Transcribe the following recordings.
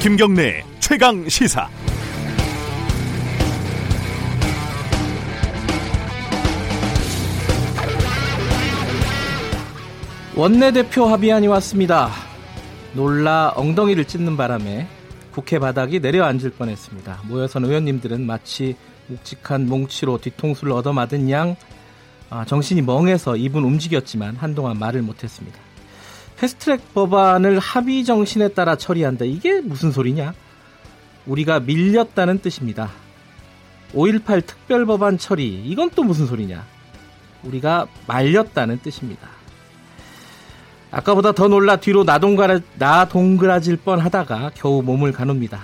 김경래 최강 시사. 원내대표 합의안이 왔습니다. 놀라 엉덩이를 찢는 바람에 국회 바닥이 내려앉을 뻔했습니다. 모여선 의원님들은 마치 묵직한 몽치로 뒤통수를 얻어맞은 양 아, 정신이 멍해서 입은 움직였지만 한동안 말을 못했습니다. 패스트트랙 법안을 합의 정신에 따라 처리한다. 이게 무슨 소리냐? 우리가 밀렸다는 뜻입니다. 5.18 특별법안 처리. 이건 또 무슨 소리냐? 우리가 말렸다는 뜻입니다. 아까보다 더 놀라 뒤로 나동그라, 나동그라질 뻔 하다가 겨우 몸을 가눕니다.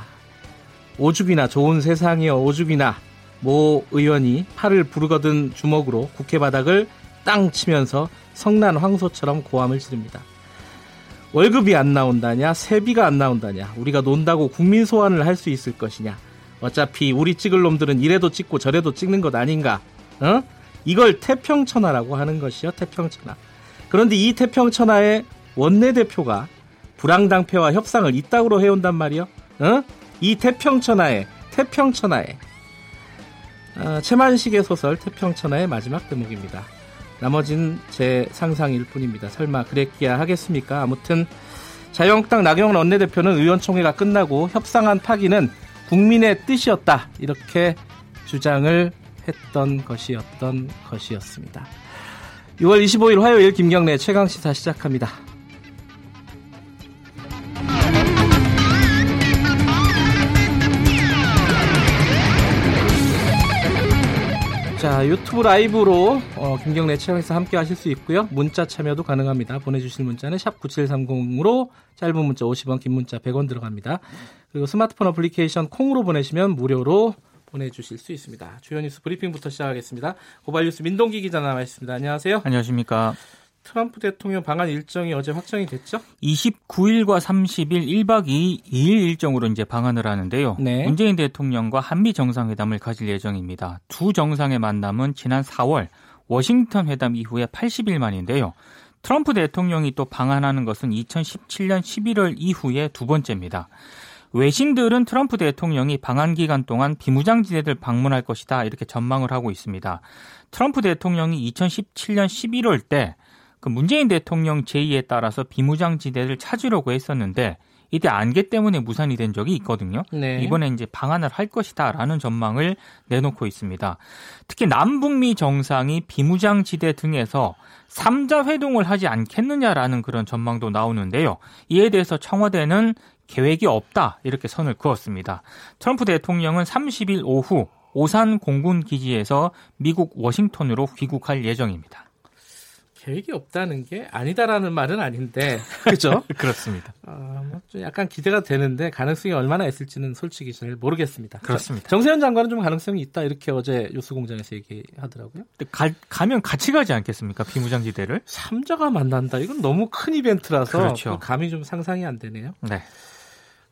오죽이나 좋은 세상이여 오죽이나 모 의원이 팔을 부르거든 주먹으로 국회 바닥을 땅 치면서 성난 황소처럼 고함을 지릅니다. 월급이 안 나온다냐, 세비가 안 나온다냐, 우리가 논다고 국민 소환을 할 수 있을 것이냐. 어차피 우리 찍을 놈들은 이래도 찍고 저래도 찍는 것 아닌가. 어? 이걸 태평천하라고 하는 것이요, 태평천하. 그런데 이 태평천하의 원내대표가 불황당패와 협상을 이따구로 해온단 말이요. 어? 이 태평천하에 태평천하에 어, 최만식의 소설 태평천하의 마지막 대목입니다. 나머진 제 상상일 뿐입니다. 설마 그랬기야 하겠습니까? 아무튼 자유한국당 나경원 원내대표는 의원총회가 끝나고 협상안 파기는 국민의 뜻이었다 이렇게 주장을 했던 것이었던 것이었습니다. 6월 25일 화요일 김경래 최강시사 시작합니다. 자 유튜브 라이브로 어, 김경래 최강시사 함께 하실 수 있고요. 문자 참여도 가능합니다. 보내주실 문자는 샵 9730으로 짧은 문자 50원 긴 문자 100원 들어갑니다. 그리고 스마트폰 어플리케이션 콩으로 보내시면 무료로 보내주실 수 있습니다. 주요 뉴스 브리핑부터 시작하겠습니다. 고발 뉴스 민동기 기자 나와 있습니다. 안녕하세요. 안녕하십니까. 트럼프 대통령 방한 일정이 어제 확정이 됐죠? 29일과 30일 1박 2일, 2일 일정으로 이제 방한을 하는데요. 네. 문재인 대통령과 한미 정상회담을 가질 예정입니다. 두 정상의 만남은 지난 4월 워싱턴 회담 이후에 80일 만인데요. 트럼프 대통령이 또 방한하는 것은 2017년 11월 이후에 두 번째입니다. 외신들은 트럼프 대통령이 방한 기간 동안 비무장지대들 방문할 것이다 이렇게 전망을 하고 있습니다. 트럼프 대통령이 2017년 11월 때 그 문재인 대통령 제의에 따라서 비무장지대를 찾으려고 했었는데 이때 안개 때문에 무산이 된 적이 있거든요. 네. 이번에 이제 방한을 할 것이다라는 전망을 내놓고 있습니다. 특히 남북미 정상이 비무장 지대 등에서 3자 회동을 하지 않겠느냐라는 그런 전망도 나오는데요. 이에 대해서 청와대는 계획이 없다 이렇게 선을 그었습니다. 트럼프 대통령은 30일 오후 오산 공군 기지에서 미국 워싱턴으로 귀국할 예정입니다. 계획이 없다는 게 아니다라는 말은 아닌데 그죠? 그렇습니다. 어, 뭐좀 약간 기대가 되는데 가능성이 얼마나 있을지는 솔직히 잘 모르겠습니다. 그렇습니다. 정세현 장관은 좀 가능성이 있다 이렇게 어제 뉴스공장에서 얘기하더라고요. 가, 가면 같이 가지 않겠습니까? 비무장지대를? 삼자가 만난다. 이건 너무 큰 이벤트라서 그렇죠. 감이 좀 상상이 안 되네요. 네.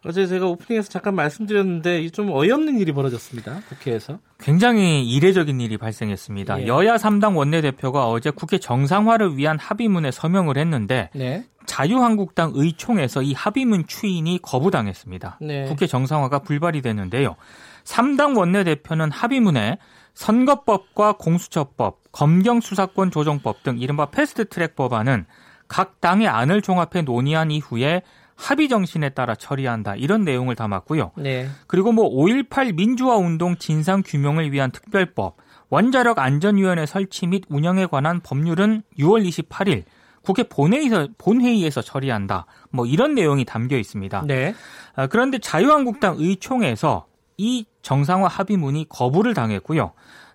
어제 제가 오프닝에서 잠깐 말씀드렸는데 좀 어이없는 일이 벌어졌습니다. 국회에서. 굉장히 이례적인 일이 발생했습니다. 예. 여야 3당 원내대표가 어제 국회 정상화를 위한 합의문에 서명을 했는데 네. 자유한국당 의총에서 이 합의문 추인이 거부당했습니다. 네. 국회 정상화가 불발이 됐는데요. 3당 원내대표는 합의문에 선거법과 공수처법, 검경수사권 조정법 등 이른바 패스트트랙 법안은 각 당의 안을 종합해 논의한 이후에 합의 정신에 따라 처리한다 이런 내용을 담았고요. 네. 그리고 뭐 5.18 민주화 운동 진상 규명을 위한 특별법, 원자력 안전위원회 설치 및 운영에 관한 법률은 6월 28일 국회 본회의에서, 본회의에서 처리한다. 뭐 이런 내용이 담겨 있습니다. 네. 아, 그런데 자유한국당 의총에서 이 정상화 합의문이 거부를 당했고요.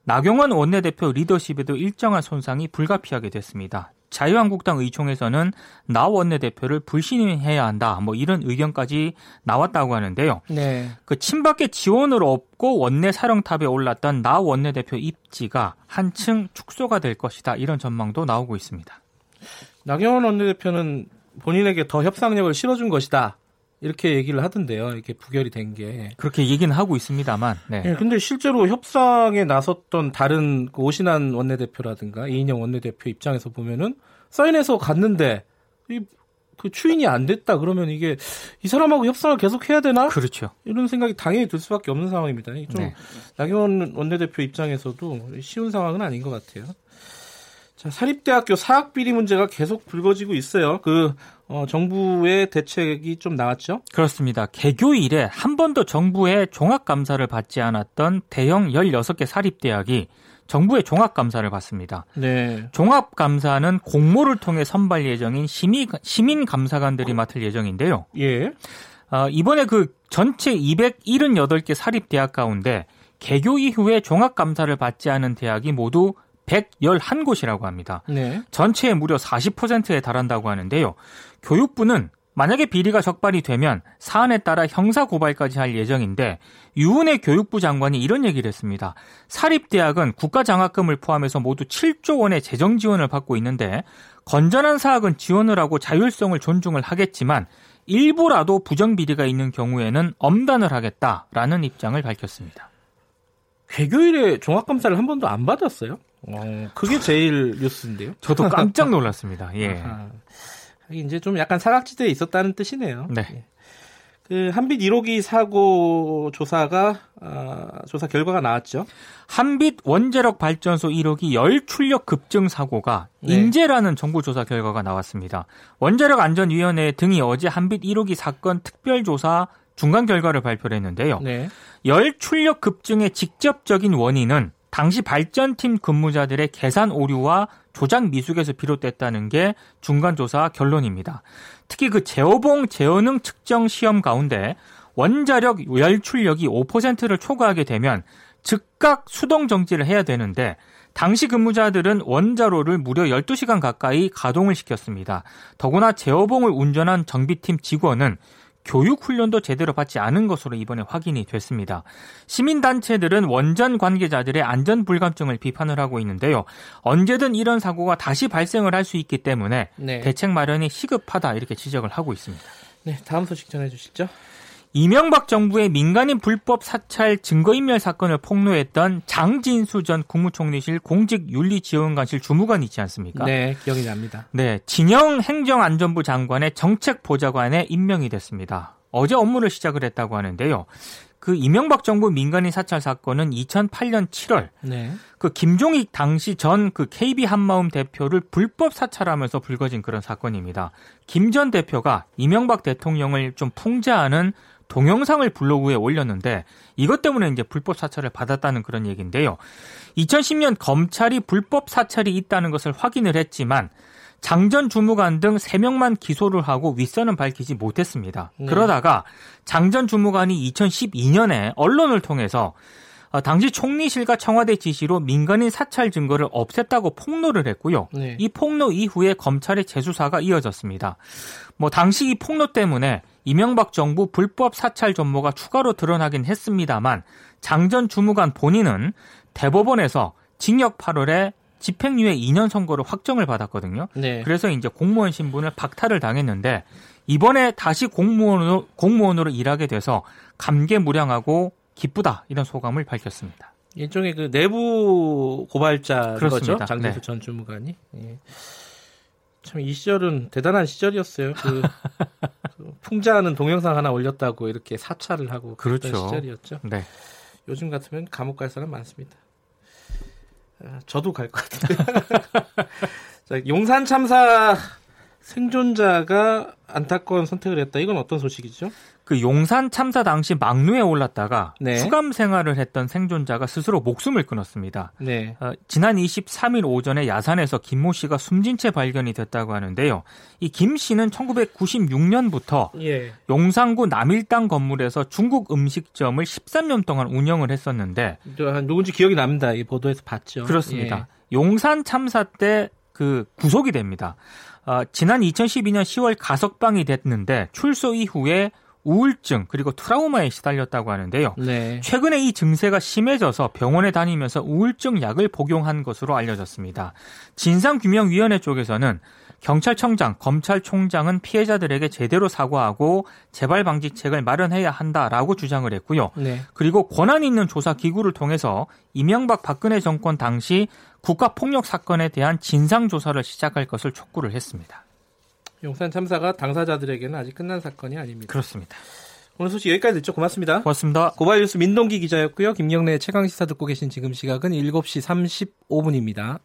나경원 원내대표 리더십에도 일정한 손상이 불가피하게 됐습니다. 자유한국당 의총에서는 나 원내대표를 불신해야 한다. 뭐 이런 의견까지 나왔다고 하는데요. 네. 그 친박계 지원을 얻고 원내 사령탑에 올랐던 나 원내대표 입지가 한층 축소가 될 것이다. 이런 전망도 나오고 있습니다. 나경원 원내대표는 본인에게 더 협상력을 실어준 것이다. 이렇게 얘기를 하던데요. 이렇게 부결이 된 게. 그렇게 얘기는 하고 있습니다만. 네. 네 근데 실제로 협상에 나섰던 다른 그 오신환 원내대표라든가 이인영 원내대표 입장에서 보면은 사인해서 갔는데 이 그 추인이 안 됐다 그러면 이게 이 사람하고 협상을 계속 해야 되나? 그렇죠. 이런 생각이 당연히 들 수밖에 없는 상황입니다. 좀 네. 나경원 원내대표 입장에서도 쉬운 상황은 아닌 것 같아요. 자, 사립대학교 사학비리 문제가 계속 불거지고 있어요. 그 어, 정부의 대책이 좀 나왔죠? 그렇습니다. 개교 이래 한 번도 정부의 종합감사를 받지 않았던 대형 16개 사립대학이 정부의 종합감사를 받습니다. 네. 종합감사는 공모를 통해 선발 예정인 시민, 시민감사관들이 맡을 예정인데요. 예. 어, 이번에 그 전체 278개 사립대학 가운데 개교 이후에 종합감사를 받지 않은 대학이 모두 111곳이라고 합니다. 네. 전체의 무려 40%에 달한다고 하는데요. 교육부는 만약에 비리가 적발이 되면 사안에 따라 형사 고발까지 할 예정인데 유은혜 교육부 장관이 이런 얘기를 했습니다. 사립대학은 국가 장학금을 포함해서 모두 7조 원의 재정 지원을 받고 있는데 건전한 사학은 지원을 하고 자율성을 존중을 하겠지만 일부라도 부정 비리가 있는 경우에는 엄단을 하겠다라는 입장을 밝혔습니다. 개교일에 종합 감사를 한 번도 안 받았어요? 어, 그게 제일 뉴스인데요. 저도 깜짝 놀랐습니다. 예. 이제 좀 약간 사각지대에 있었다는 뜻이네요. 네. 예. 그 한빛 1호기 사고 조사가 어, 조사 결과가 나왔죠. 한빛 원자력 발전소 1호기 열 출력 급증 사고가 네. 인재라는 정부 조사 결과가 나왔습니다. 원자력 안전위원회 등이 어제 한빛 1호기 사건 특별 조사 중간 결과를 발표를 했는데요. 네. 열 출력 급증의 직접적인 원인은 당시 발전팀 근무자들의 계산 오류와 조작 미숙에서 비롯됐다는 게 중간 조사 결론입니다. 특히 그 제어봉 제어능 측정 시험 가운데 원자력 열출력이 5%를 초과하게 되면 즉각 수동 정지를 해야 되는데 당시 근무자들은 원자로를 무려 12시간 가까이 가동을 시켰습니다. 더구나 제어봉을 운전한 정비팀 직원은 교육 훈련도 제대로 받지 않은 것으로 이번에 확인이 됐습니다. 시민단체들은 원전 관계자들의 안전 불감증을 비판을 하고 있는데요. 언제든 이런 사고가 다시 발생을 할 수 있기 때문에 네. 대책 마련이 시급하다 이렇게 지적을 하고 있습니다. 네, 다음 소식 전해 주시죠. 이명박 정부의 민간인 불법 사찰 증거인멸 사건을 폭로했던 장진수 전 국무총리실 공직윤리지원관실 주무관 있지 않습니까? 네, 기억이 납니다. 네, 진영 행정안전부 장관의 정책보좌관에 임명이 됐습니다. 어제 업무를 시작을 했다고 하는데요. 그 이명박 정부 민간인 사찰 사건은 2008년 7월 네. 그 김종익 당시 전 그 KB 한마음 대표를 불법 사찰하면서 불거진 그런 사건입니다. 김 전 대표가 이명박 대통령을 좀 풍자하는 동영상을 블로그에 올렸는데 이것 때문에 이제 불법 사찰을 받았다는 그런 얘기인데요. 2010년 검찰이 불법 사찰이 있다는 것을 확인을 했지만 장전 주무관 등 3명만 기소를 하고 윗선은 밝히지 못했습니다. 네. 그러다가 장전 주무관이 2012년에 언론을 통해서 어, 당시 총리실과 청와대 지시로 민간인 사찰 증거를 없앴다고 폭로를 했고요. 네. 이 폭로 이후에 검찰의 재수사가 이어졌습니다. 뭐 당시 이 폭로 때문에 이명박 정부 불법 사찰 전모가 추가로 드러나긴 했습니다만 장 전 주무관 본인은 대법원에서 징역 8월에 집행유예 2년 선고를 확정을 받았거든요. 네. 그래서 이제 공무원 신분을 박탈을 당했는데 이번에 다시 공무원으로 공무원으로 일하게 돼서 감개무량하고 기쁘다 이런 소감을 밝혔습니다. 일종의 그 내부 고발자 거죠. 장재수 네. 전 주무관이. 예. 참이 시절은 대단한 시절이었어요. 그, 그 풍자하는 동영상 하나 올렸다고 이렇게 사찰을 하고 그렇죠. 시절이었죠. 네. 요즘 같으면 감옥 갈 사람 많습니다. 아, 저도 갈 것 같은데. 자, 용산 참사 생존자가 안타까운 선택을 했다. 이건 어떤 소식이죠? 그 용산 참사 당시 막루에 올랐다가 네. 수감 생활을 했던 생존자가 스스로 목숨을 끊었습니다. 네. 어, 지난 23일 오전에 야산에서 김모 씨가 숨진 채 발견이 됐다고 하는데요. 이 김 씨는 1996년부터 예. 용산구 남일당 건물에서 중국 음식점을 13년 동안 운영을 했었는데 누군지 기억이 납니다. 이 보도에서 봤죠. 그렇습니다. 예. 용산 참사 때 그 구속이 됩니다. 어, 지난 2012년 10월 가석방이 됐는데 출소 이후에 우울증 그리고 트라우마에 시달렸다고 하는데요. 네. 최근에 이 증세가 심해져서 병원에 다니면서 우울증 약을 복용한 것으로 알려졌습니다. 진상규명위원회 쪽에서는 경찰청장, 검찰총장은 피해자들에게 제대로 사과하고 재발 방지책을 마련해야 한다라고 주장을 했고요. 네. 그리고 권한 있는 조사 기구를 통해서 이명박 박근혜 정권 당시 국가 폭력 사건에 대한 진상 조사를 시작할 것을 촉구를 했습니다. 용산 참사가 당사자들에게는 아직 끝난 사건이 아닙니다. 그렇습니다. 오늘 소식 여기까지 듣죠. 고맙습니다. 고맙습니다. 고발 뉴스 민동기 기자였고요. 김경래 최강 시사 듣고 계신 지금 시각은 7시 35분입니다.